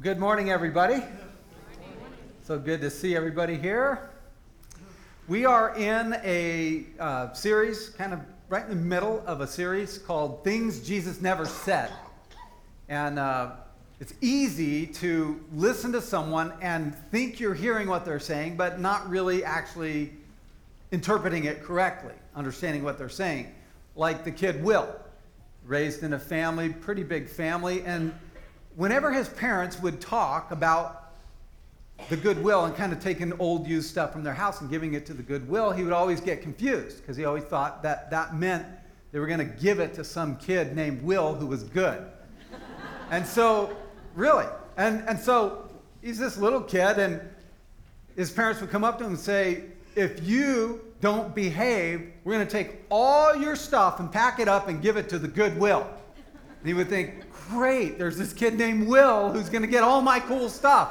Good morning, everybody. So good to see everybody here. We are in a uh, series, kind of right in the middle of a series called Things Jesus Never Said. And uh, it's easy to listen to someone and think you're hearing what they're saying, but not really actually interpreting it correctly, understanding what they're saying. Like the kid Will, raised in a family, pretty big family, and whenever his parents would talk about the goodwill and kind of taking old used stuff from their house and giving it to the goodwill, he would always get confused because he always thought that that meant they were going to give it to some kid named Will who was good. and so, really, and, and so he's this little kid, and his parents would come up to him and say, If you don't behave, we're going to take all your stuff and pack it up and give it to the goodwill. And he would think, great, there's this kid named Will who's going to get all my cool stuff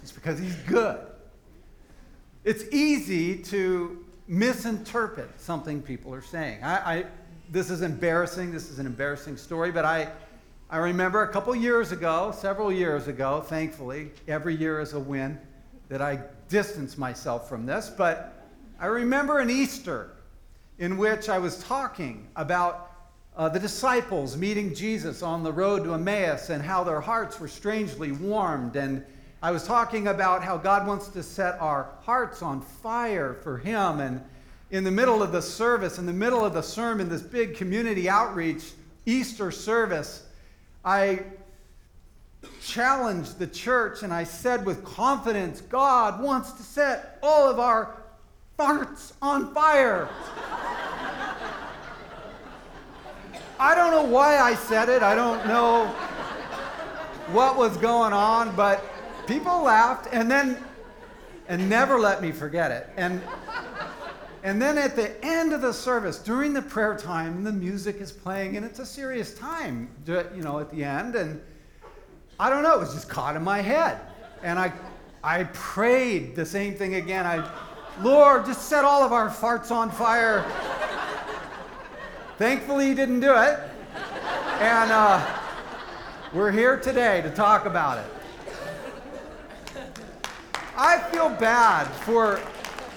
just because he's good. It's easy to misinterpret something people are saying. I, I, this is embarrassing. This is an embarrassing story, but I, I remember a couple years ago, several years ago, thankfully, every year is a win, that I distanced myself from this. But I remember an Easter in which I was talking about uh, the disciples meeting Jesus on the road to Emmaus and how their hearts were strangely warmed. And I was talking about how God wants to set our hearts on fire for Him. And in the middle of the service, in the middle of the sermon, this big community outreach Easter service, I challenged the church and I said with confidence, God wants to set all of our hearts on fire. I don't know why I said it. I don't know what was going on, but people laughed and then and never let me forget it. And and then at the end of the service, during the prayer time, the music is playing and it's a serious time, you know, at the end and I don't know, it was just caught in my head. And I I prayed the same thing again. I Lord, just set all of our farts on fire. Thankfully, he didn't do it. And uh, we're here today to talk about it. I feel bad for.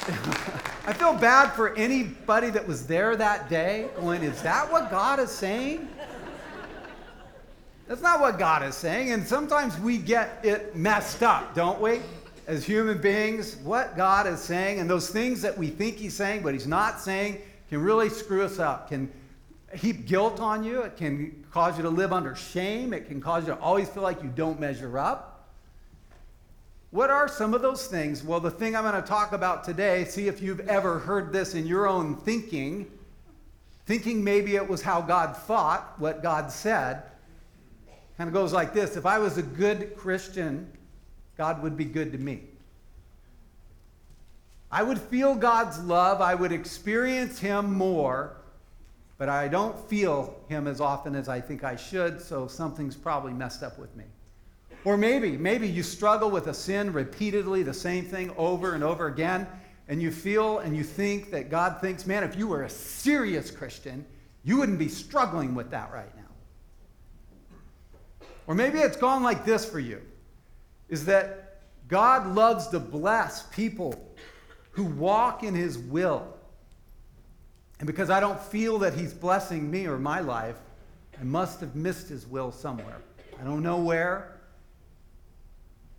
I feel bad for anybody that was there that day going, is that what God is saying? That's not what God is saying. And sometimes we get it messed up, don't we? As human beings, what God is saying and those things that we think He's saying, but He's not saying, can really screw us up, can heap guilt on you. It can cause you to live under shame. It can cause you to always feel like you don't measure up. What are some of those things? Well, the thing I'm going to talk about today, see if you've ever heard this in your own thinking, thinking maybe it was how God thought, what God said, kind of goes like this If I was a good Christian, God would be good to me. I would feel God's love, I would experience Him more but I don't feel him as often as I think I should, so something's probably messed up with me. Or maybe, maybe you struggle with a sin repeatedly, the same thing over and over again, and you feel and you think that God thinks, man, if you were a serious Christian, you wouldn't be struggling with that right now. Or maybe it's gone like this for you is that God loves to bless people who walk in his will and because I don't feel that He's blessing me or my life, I must have missed His will somewhere. I don't know where,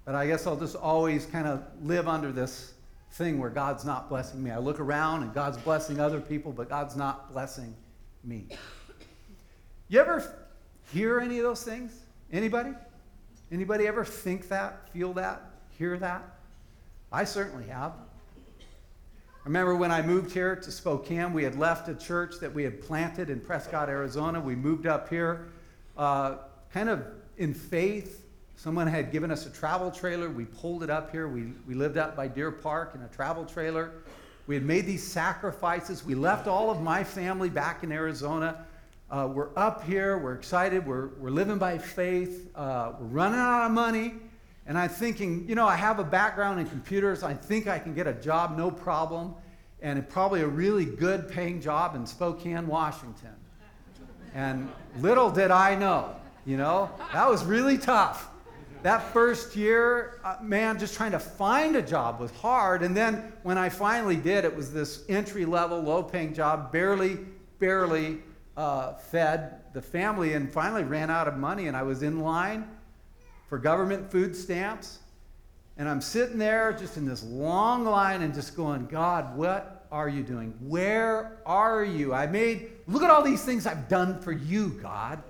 but I guess I'll just always kind of live under this thing where God's not blessing me. I look around and God's blessing other people, but God's not blessing me. You ever hear any of those things? Anybody? Anybody ever think that, feel that, hear that? I certainly have. I remember when I moved here to Spokane, we had left a church that we had planted in Prescott, Arizona. We moved up here uh, kind of in faith. Someone had given us a travel trailer. We pulled it up here. We, we lived up by Deer Park in a travel trailer. We had made these sacrifices. We left all of my family back in Arizona. Uh, we're up here. We're excited. We're, we're living by faith. Uh, we're running out of money. And I'm thinking, you know, I have a background in computers. I think I can get a job, no problem. And probably a really good paying job in Spokane, Washington. And little did I know, you know, that was really tough. that first year, uh, man, just trying to find a job was hard. And then when I finally did, it was this entry level, low paying job, barely, barely uh, fed the family, and finally ran out of money. And I was in line for government food stamps. And I'm sitting there just in this long line and just going, God, what are you doing? Where are you? I made, look at all these things I've done for you, God.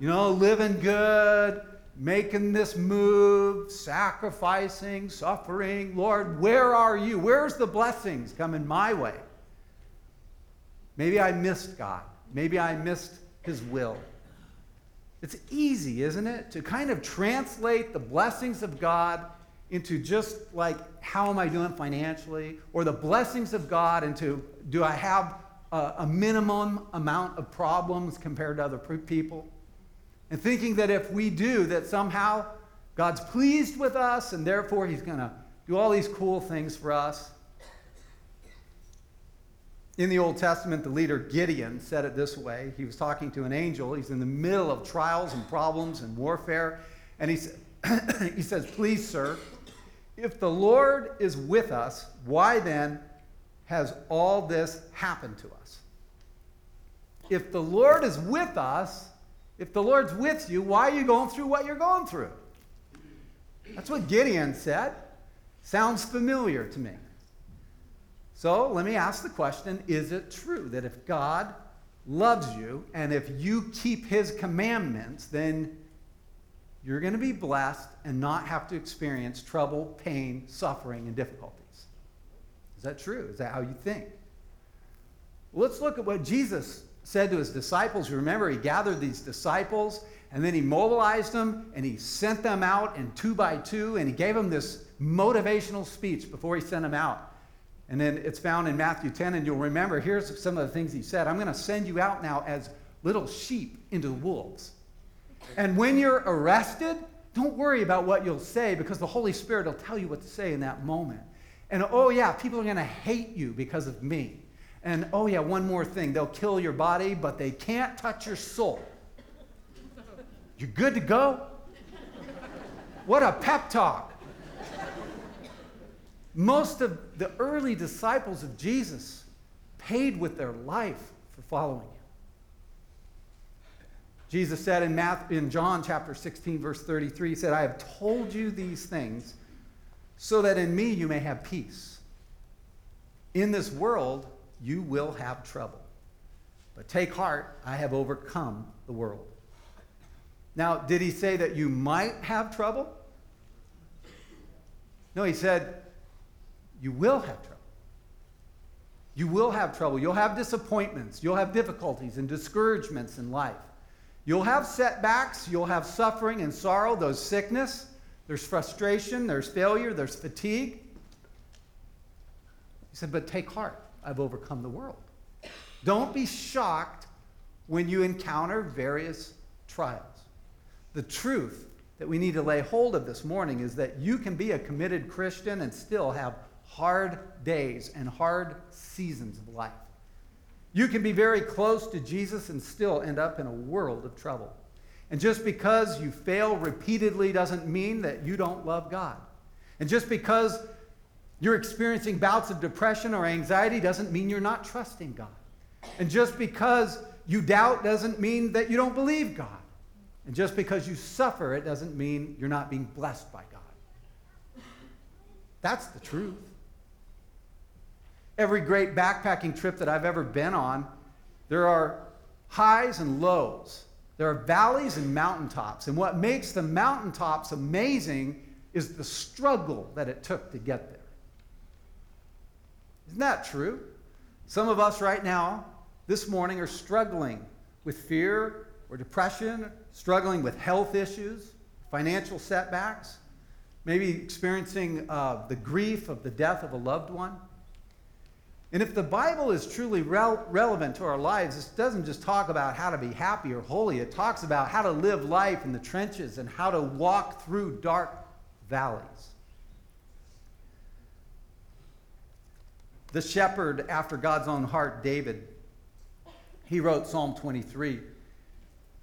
You know, living good, making this move, sacrificing, suffering. Lord, where are you? Where's the blessings coming my way? Maybe I missed God. Maybe I missed His will. It's easy, isn't it, to kind of translate the blessings of God into just like, how am I doing financially? Or the blessings of God into, do I have a, a minimum amount of problems compared to other people? and thinking that if we do, that somehow God's pleased with us and therefore He's going to do all these cool things for us. In the Old Testament, the leader Gideon said it this way. He was talking to an angel. He's in the middle of trials and problems and warfare. And he, he says, Please, sir, if the Lord is with us, why then has all this happened to us? If the Lord is with us, if the Lord's with you, why are you going through what you're going through? That's what Gideon said. Sounds familiar to me. So let me ask the question is it true that if God loves you and if you keep his commandments, then you're going to be blessed and not have to experience trouble, pain, suffering, and difficulties? Is that true? Is that how you think? Let's look at what Jesus said to his disciples, You remember, he gathered these disciples and then he mobilized them and he sent them out in two by two and he gave them this motivational speech before he sent them out. And then it's found in Matthew 10, and you'll remember here's some of the things he said I'm going to send you out now as little sheep into the wolves. And when you're arrested, don't worry about what you'll say because the Holy Spirit will tell you what to say in that moment. And oh, yeah, people are going to hate you because of me. And oh, yeah, one more thing they'll kill your body, but they can't touch your soul. You're good to go? What a pep talk. Most of the early disciples of Jesus paid with their life for following him. Jesus said in, Matthew, in John chapter 16, verse 33, he said, I have told you these things so that in me you may have peace. In this world, you will have trouble. But take heart, I have overcome the world. Now, did he say that you might have trouble? No, he said, you will have trouble. You will have trouble. You'll have disappointments. You'll have difficulties and discouragements in life. You'll have setbacks. You'll have suffering and sorrow, those sickness. There's frustration. There's failure. There's fatigue. He said, but take heart. I've overcome the world. Don't be shocked when you encounter various trials. The truth that we need to lay hold of this morning is that you can be a committed Christian and still have hard days and hard seasons of life. You can be very close to Jesus and still end up in a world of trouble. And just because you fail repeatedly doesn't mean that you don't love God. And just because you're experiencing bouts of depression or anxiety doesn't mean you're not trusting God. And just because you doubt doesn't mean that you don't believe God. And just because you suffer, it doesn't mean you're not being blessed by God. That's the truth. Every great backpacking trip that I've ever been on, there are highs and lows. There are valleys and mountaintops. And what makes the mountaintops amazing is the struggle that it took to get there. Isn't that true? Some of us right now, this morning, are struggling with fear or depression, struggling with health issues, financial setbacks, maybe experiencing uh, the grief of the death of a loved one. And if the Bible is truly rel- relevant to our lives, this doesn't just talk about how to be happy or holy. It talks about how to live life in the trenches and how to walk through dark valleys. The shepherd after God's own heart, David, he wrote Psalm 23.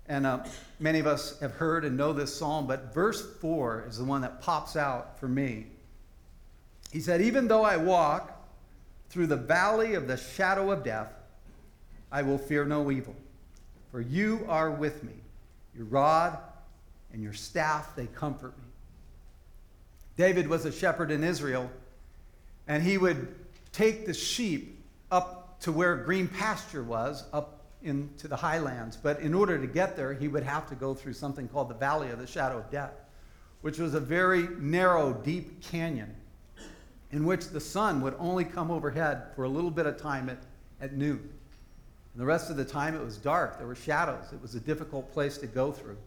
And uh, many of us have heard and know this psalm, but verse 4 is the one that pops out for me. He said, Even though I walk through the valley of the shadow of death, I will fear no evil, for you are with me. Your rod and your staff, they comfort me. David was a shepherd in Israel, and he would take the sheep up to where green pasture was, up into the highlands. But in order to get there, he would have to go through something called the Valley of the Shadow of Death, which was a very narrow, deep canyon in which the sun would only come overhead for a little bit of time at, at noon. And the rest of the time it was dark. There were shadows. It was a difficult place to go through.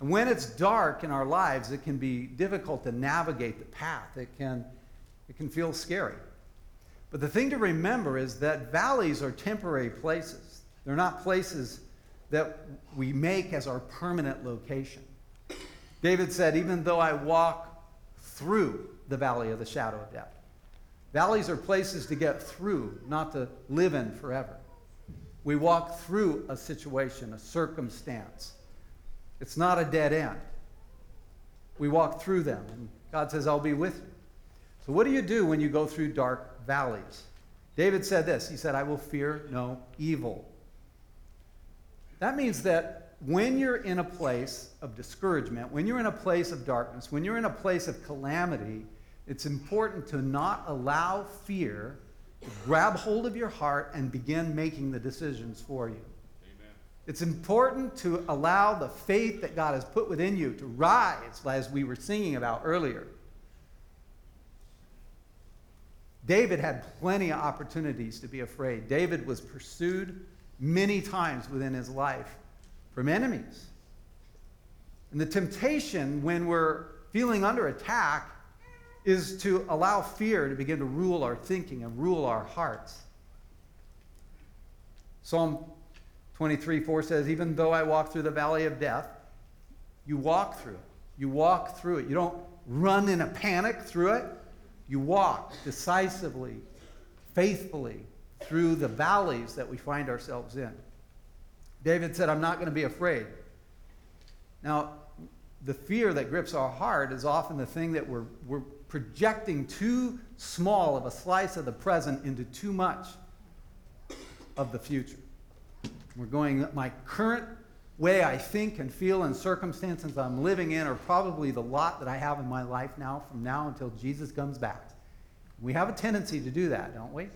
And when it's dark in our lives, it can be difficult to navigate the path. It can, it can feel scary. But the thing to remember is that valleys are temporary places. They're not places that we make as our permanent location. David said, Even though I walk through the valley of the shadow of death. Valleys are places to get through, not to live in forever. We walk through a situation, a circumstance. It's not a dead end. We walk through them, and God says, I'll be with you. So, what do you do when you go through dark valleys? David said this He said, I will fear no evil. That means that when you're in a place of discouragement, when you're in a place of darkness, when you're in a place of calamity, it's important to not allow fear to grab hold of your heart and begin making the decisions for you. Amen. It's important to allow the faith that God has put within you to rise, as we were singing about earlier. David had plenty of opportunities to be afraid. David was pursued many times within his life from enemies. And the temptation when we're feeling under attack is to allow fear to begin to rule our thinking and rule our hearts. Psalm 23 4 says, Even though I walk through the valley of death, you walk through it. You walk through it. You don't run in a panic through it. You walk decisively, faithfully through the valleys that we find ourselves in. David said, I'm not going to be afraid. Now, the fear that grips our heart is often the thing that we're, we're projecting too small of a slice of the present into too much of the future. We're going, my current way I think and feel and circumstances I'm living in are probably the lot that I have in my life now from now until Jesus comes back. We have a tendency to do that, don't we?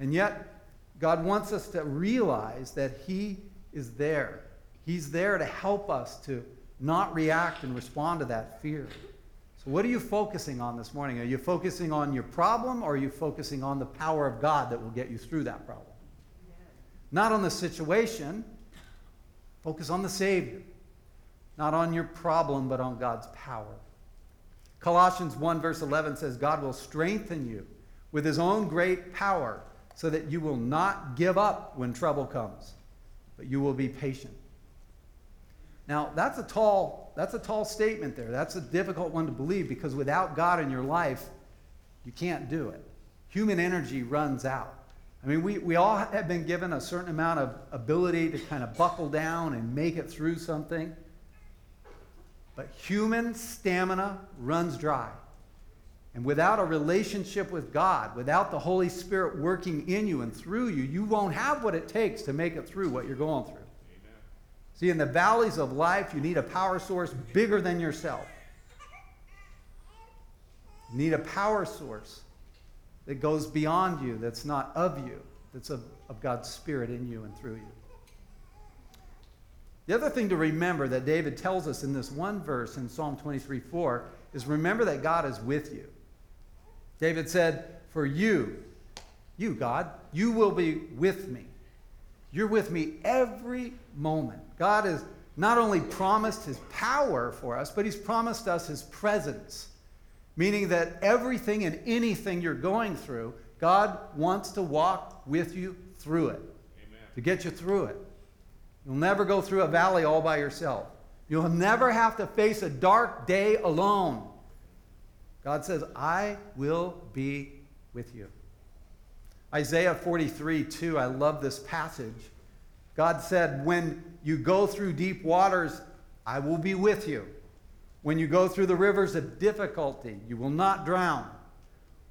And yet, God wants us to realize that He is there. He's there to help us to not react and respond to that fear. So, what are you focusing on this morning? Are you focusing on your problem or are you focusing on the power of God that will get you through that problem? Not on the situation. Focus on the Savior. Not on your problem, but on God's power. Colossians 1, verse 11 says, God will strengthen you with his own great power so that you will not give up when trouble comes, but you will be patient. Now, that's a tall, that's a tall statement there. That's a difficult one to believe because without God in your life, you can't do it. Human energy runs out. I mean, we, we all have been given a certain amount of ability to kind of buckle down and make it through something. But human stamina runs dry. And without a relationship with God, without the Holy Spirit working in you and through you, you won't have what it takes to make it through what you're going through. Amen. See, in the valleys of life, you need a power source bigger than yourself. You need a power source that goes beyond you, that's not of you, that's of, of God's Spirit in you and through you. The other thing to remember that David tells us in this one verse in Psalm 23 4 is remember that God is with you. David said, For you, you, God, you will be with me. You're with me every moment. God has not only promised his power for us, but he's promised us his presence, meaning that everything and anything you're going through, God wants to walk with you through it, Amen. to get you through it. You'll never go through a valley all by yourself. You'll never have to face a dark day alone. God says, I will be with you. Isaiah 43, 2, I love this passage. God said, When you go through deep waters, I will be with you. When you go through the rivers of difficulty, you will not drown.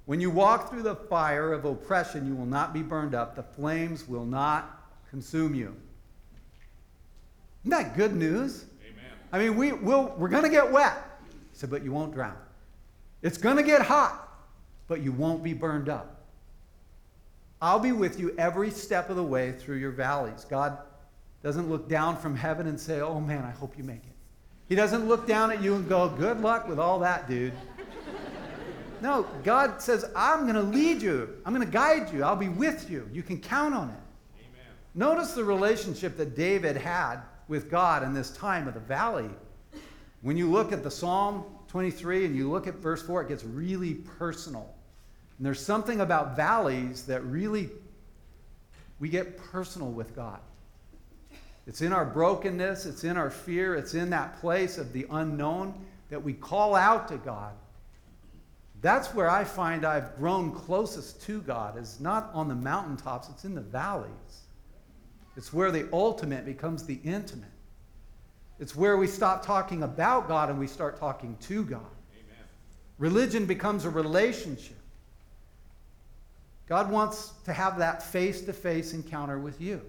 When you walk through the fire of oppression, you will not be burned up. The flames will not consume you. Isn't that good news? Amen. I mean, we, will we're going to get wet. He said, but you won't drown. It's going to get hot, but you won't be burned up. I'll be with you every step of the way through your valleys. God doesn't look down from heaven and say, oh man, I hope you make it. He doesn't look down at you and go, good luck with all that, dude. no, God says, I'm going to lead you, I'm going to guide you, I'll be with you. You can count on it. Amen. Notice the relationship that David had with God in this time of the valley. When you look at the Psalm 23 and you look at verse 4, it gets really personal. And there's something about valleys that really, we get personal with God. It's in our brokenness, it's in our fear, it's in that place of the unknown that we call out to God. That's where I find I've grown closest to God, is not on the mountaintops, it's in the valleys. It's where the ultimate becomes the intimate. It's where we stop talking about God and we start talking to God. Amen. Religion becomes a relationship. God wants to have that face to face encounter with you.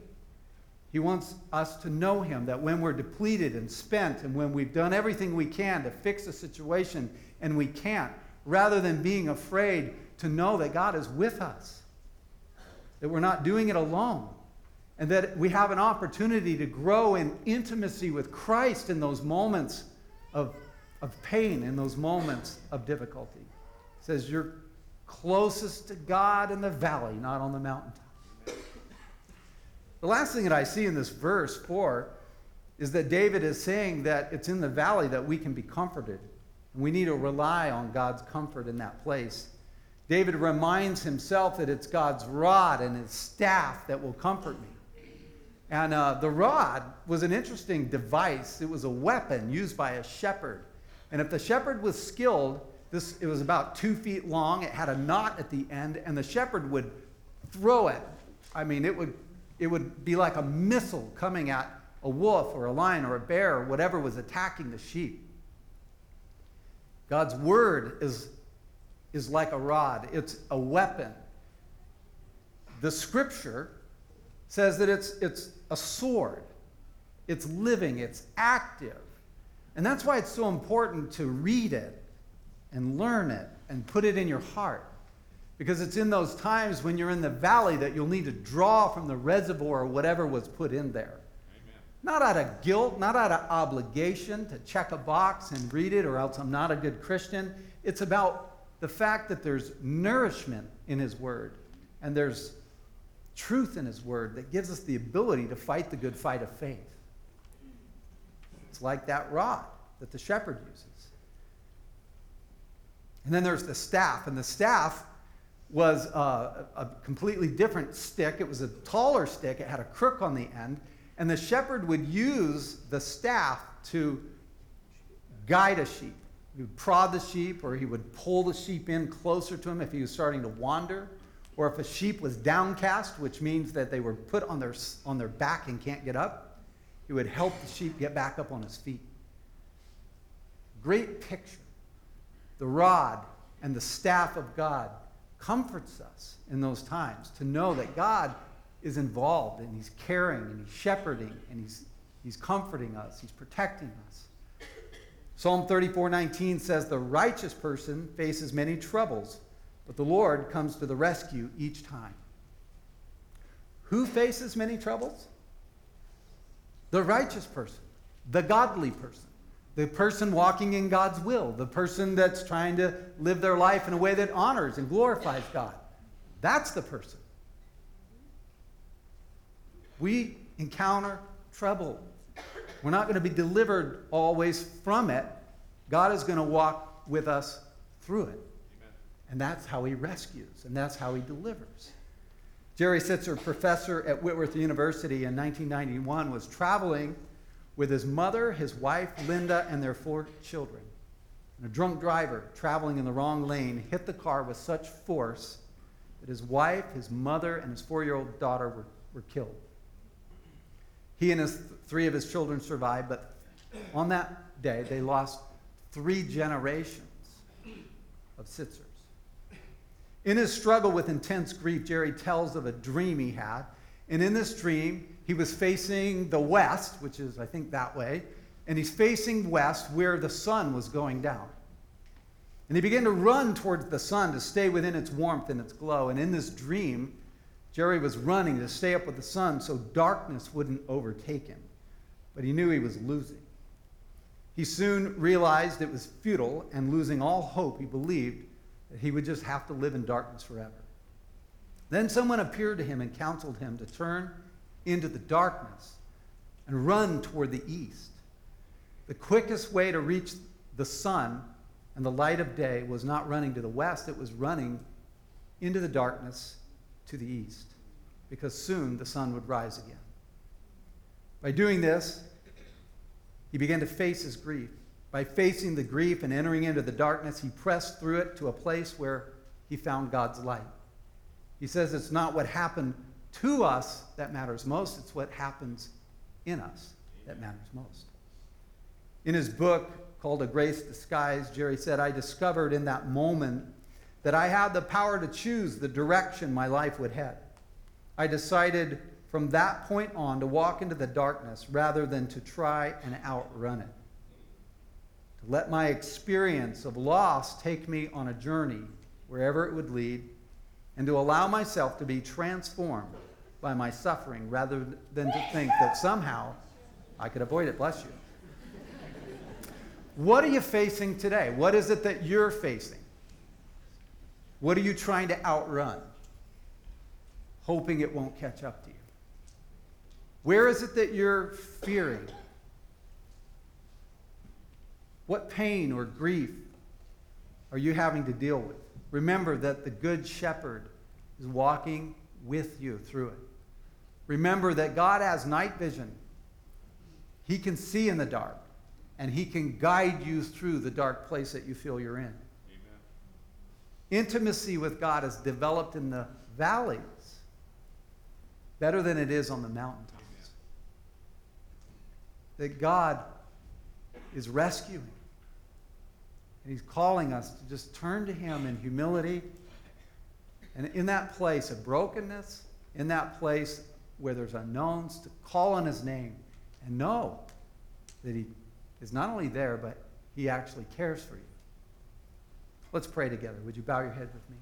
He wants us to know Him, that when we're depleted and spent, and when we've done everything we can to fix a situation and we can't, rather than being afraid to know that God is with us, that we're not doing it alone, and that we have an opportunity to grow in intimacy with Christ in those moments of, of pain, in those moments of difficulty. It says, You're closest to God in the valley, not on the mountaintop. The last thing that I see in this verse 4 is that David is saying that it's in the valley that we can be comforted. And we need to rely on God's comfort in that place. David reminds himself that it's God's rod and his staff that will comfort me. And uh, the rod was an interesting device. It was a weapon used by a shepherd. And if the shepherd was skilled, this, it was about two feet long. It had a knot at the end, and the shepherd would throw it. I mean, it would, it would be like a missile coming at a wolf or a lion or a bear or whatever was attacking the sheep. God's word is, is like a rod, it's a weapon. The scripture says that it's, it's a sword, it's living, it's active. And that's why it's so important to read it and learn it and put it in your heart. Because it's in those times when you're in the valley that you'll need to draw from the reservoir or whatever was put in there. Amen. Not out of guilt, not out of obligation to check a box and read it, or else I'm not a good Christian. It's about the fact that there's nourishment in His Word and there's truth in His Word that gives us the ability to fight the good fight of faith. It's like that rod that the shepherd uses. And then there's the staff, and the staff was uh, a completely different stick. It was a taller stick, it had a crook on the end, and the shepherd would use the staff to guide a sheep. He would prod the sheep, or he would pull the sheep in closer to him if he was starting to wander, or if a sheep was downcast, which means that they were put on their, on their back and can't get up, he would help the sheep get back up on his feet. Great picture the rod and the staff of God comforts us in those times to know that God is involved and He's caring and He's shepherding and He's, he's comforting us, He's protecting us. Psalm 34 19 says, The righteous person faces many troubles, but the Lord comes to the rescue each time. Who faces many troubles? The righteous person, the godly person the person walking in God's will, the person that's trying to live their life in a way that honors and glorifies God. That's the person. We encounter trouble. We're not going to be delivered always from it. God is going to walk with us through it. And that's how he rescues, and that's how he delivers. Jerry Sittser, professor at Whitworth University in 1991, was traveling with his mother, his wife, Linda, and their four children. And a drunk driver traveling in the wrong lane hit the car with such force that his wife, his mother, and his four year old daughter were, were killed. He and his three of his children survived, but on that day, they lost three generations of Sittsers. In his struggle with intense grief, Jerry tells of a dream he had. And in this dream, he was facing the west, which is, I think, that way. And he's facing west where the sun was going down. And he began to run towards the sun to stay within its warmth and its glow. And in this dream, Jerry was running to stay up with the sun so darkness wouldn't overtake him. But he knew he was losing. He soon realized it was futile, and losing all hope, he believed he would just have to live in darkness forever. Then someone appeared to him and counseled him to turn into the darkness and run toward the east. The quickest way to reach the sun and the light of day was not running to the west, it was running into the darkness to the east, because soon the sun would rise again. By doing this, he began to face his grief. By facing the grief and entering into the darkness, he pressed through it to a place where he found God's light. He says it's not what happened to us that matters most, it's what happens in us that matters most. In his book called A Grace Disguised, Jerry said, I discovered in that moment that I had the power to choose the direction my life would head. I decided from that point on to walk into the darkness rather than to try and outrun it. To let my experience of loss take me on a journey wherever it would lead, and to allow myself to be transformed by my suffering rather than to think that somehow I could avoid it. Bless you. What are you facing today? What is it that you're facing? What are you trying to outrun? Hoping it won't catch up to you. Where is it that you're fearing? What pain or grief are you having to deal with? Remember that the Good Shepherd is walking with you through it. Remember that God has night vision. He can see in the dark, and He can guide you through the dark place that you feel you're in. Amen. Intimacy with God is developed in the valleys better than it is on the mountaintops. That God is rescuing. And He's calling us to just turn to Him in humility. And in that place of brokenness, in that place where there's unknowns, to call on His name and know that He is not only there, but He actually cares for you. Let's pray together. Would you bow your head with me?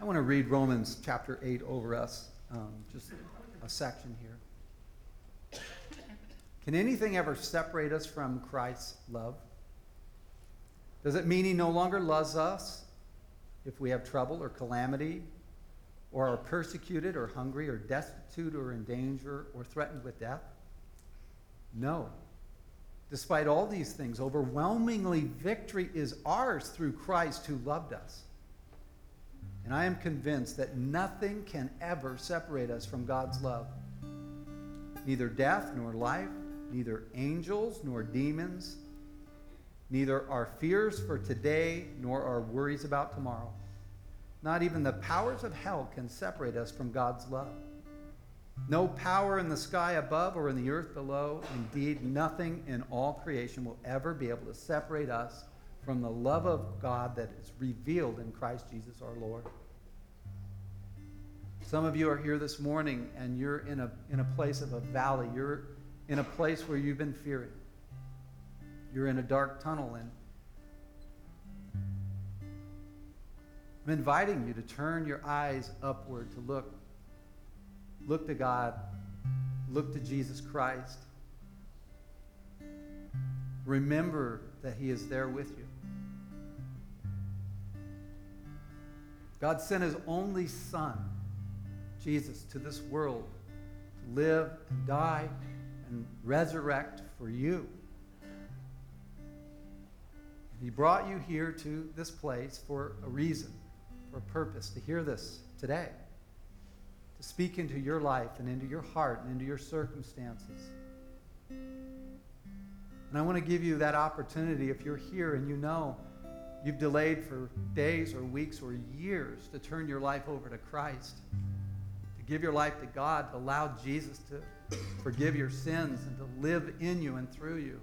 I want to read Romans chapter 8 over us, um, just a section here. Can anything ever separate us from Christ's love? Does it mean he no longer loves us if we have trouble or calamity, or are persecuted or hungry or destitute or in danger or threatened with death? No. Despite all these things, overwhelmingly victory is ours through Christ who loved us. And I am convinced that nothing can ever separate us from God's love. Neither death nor life, neither angels nor demons, neither our fears for today nor our worries about tomorrow. Not even the powers of hell can separate us from God's love. No power in the sky above or in the earth below, indeed, nothing in all creation will ever be able to separate us from the love of God that is revealed in Christ Jesus our Lord. Some of you are here this morning and you're in a, in a place of a valley. You're in a place where you've been fearing. You're in a dark tunnel and I'm inviting you to turn your eyes upward to look. Look to God. Look to Jesus Christ. Remember that He is there with you. God sent his only son, Jesus, to this world to live and die and resurrect for you. He brought you here to this place for a reason, for a purpose, to hear this today, to speak into your life and into your heart and into your circumstances. And I want to give you that opportunity if you're here and you know You've delayed for days or weeks or years to turn your life over to Christ. Give your life to God, to allow Jesus to forgive your sins and to live in you and through you,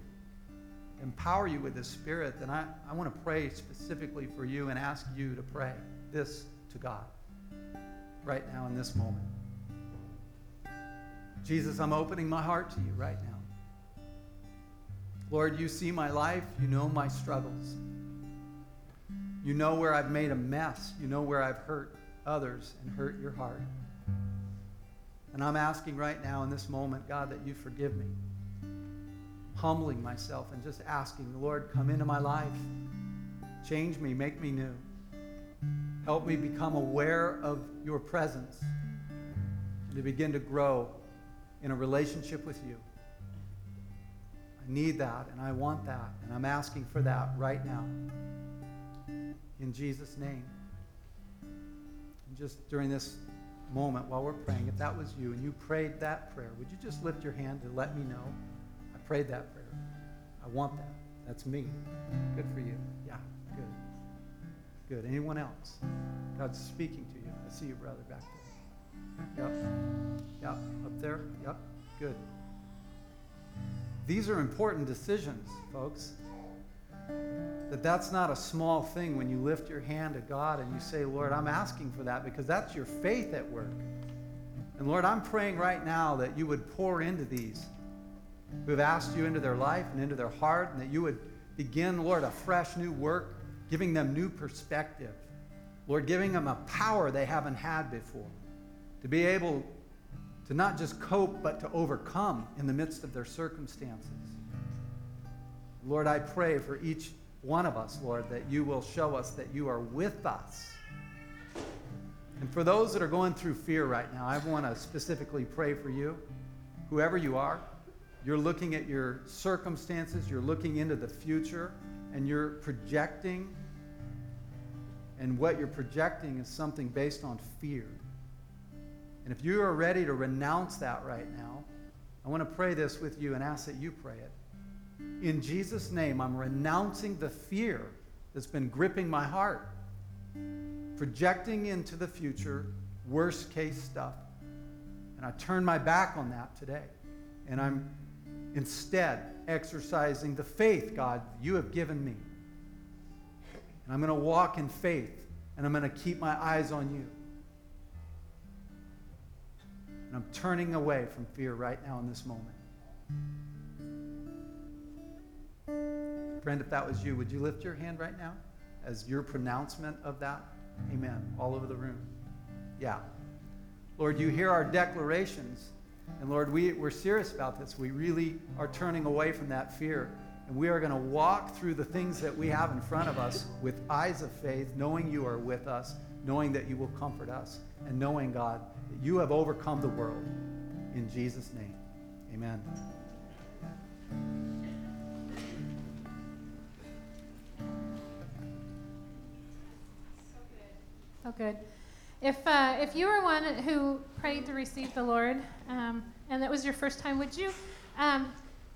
empower you with His Spirit, then I, I want to pray specifically for you and ask you to pray this to God right now in this moment. Jesus, I'm opening my heart to you right now. Lord, you see my life, you know my struggles. You know where I've made a mess. You know where I've hurt others and hurt your heart. And I'm asking right now in this moment, God, that you forgive me. Humbling myself and just asking, Lord, come into my life. Change me, make me new. Help me become aware of your presence and to begin to grow in a relationship with you. I need that and I want that, and I'm asking for that right now in Jesus' name. And just during this moment while we're praying, if mm-hmm. that was you and you prayed that prayer, would you just lift your hand to let me know? I prayed that prayer. I want that. That's me. Good for you. Yeah, good. Good. Anyone else? God's speaking to you. I see you, brother, back there. Yep. Yep. Up there. Yep. Good. These are important decisions, folks that that's not a small thing when you lift your hand to God and you say, Lord, I'm asking for that because that's your faith at work. And Lord, I'm praying right now that you would pour into these who have asked you into their life and into their heart, and that you would begin, Lord, a fresh new work, giving them new perspective. Lord, giving them a power they haven't had before to be able to not just cope, but to overcome in the midst of their circumstances. Lord, I pray for each one of us, Lord, that you will show us that you are with us. And for those that are going through fear right now, I want to specifically pray for you. Whoever you are, you're looking at your circumstances, you're looking into the future, and you're projecting. And what you're projecting is something based on fear. And if you are ready to renounce that right now, I want to pray this with you and ask that you pray it. In Jesus' name, I'm renouncing the fear that's been gripping my heart, projecting into the future worst case stuff. And I turn my back on that today. And I'm instead exercising the faith, God, you have given me. And I'm going to walk in faith, and I'm going to keep my eyes on you. And I'm turning away from fear right now in this moment. Friend, if that was you, would you lift your hand right now as your pronouncement of that? Amen. All over the room. Yeah. Lord, you hear our declarations. And Lord, we, we're serious about this. We really are turning away from that fear. And we are going to walk through the things that we have in front of us with eyes of faith, knowing you are with us, knowing that you will comfort us, and knowing, God, that you have overcome the world. In Jesus' name, amen. So good. If, uh, if you were one who prayed to receive the Lord um, and that was your first time, would you um,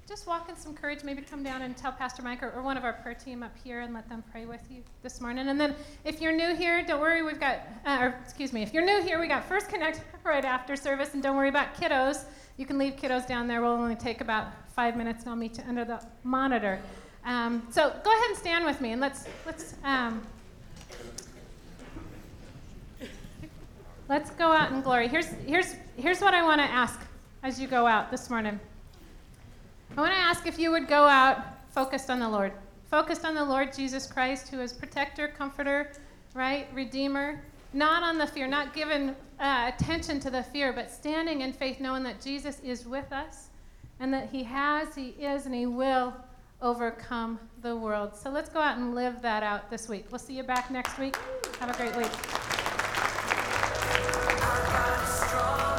just walk in some courage? Maybe come down and tell Pastor Mike or, or, one of our prayer team up here and let them pray with you this morning. And then if you're new here, don't worry, we've got, uh, or excuse me, if you're new here, we got First Connect right after service. And don't worry about kiddos. You can leave kiddos down there. We'll only take about five minutes and I'll meet you under the monitor. Um, so go ahead and stand with me and let's, let's, Let's go out in glory. Here's, here's, here's what I want to ask as you go out this morning. I want to ask if you would go out focused on the Lord, focused on the Lord Jesus Christ, who is protector, comforter, right, redeemer, not on the fear, not giving uh, attention to the fear, but standing in faith, knowing that Jesus is with us and that He has, He is, and He will overcome the world. So let's go out and live that out this week. We'll see you back next week. Have a great week i got strong.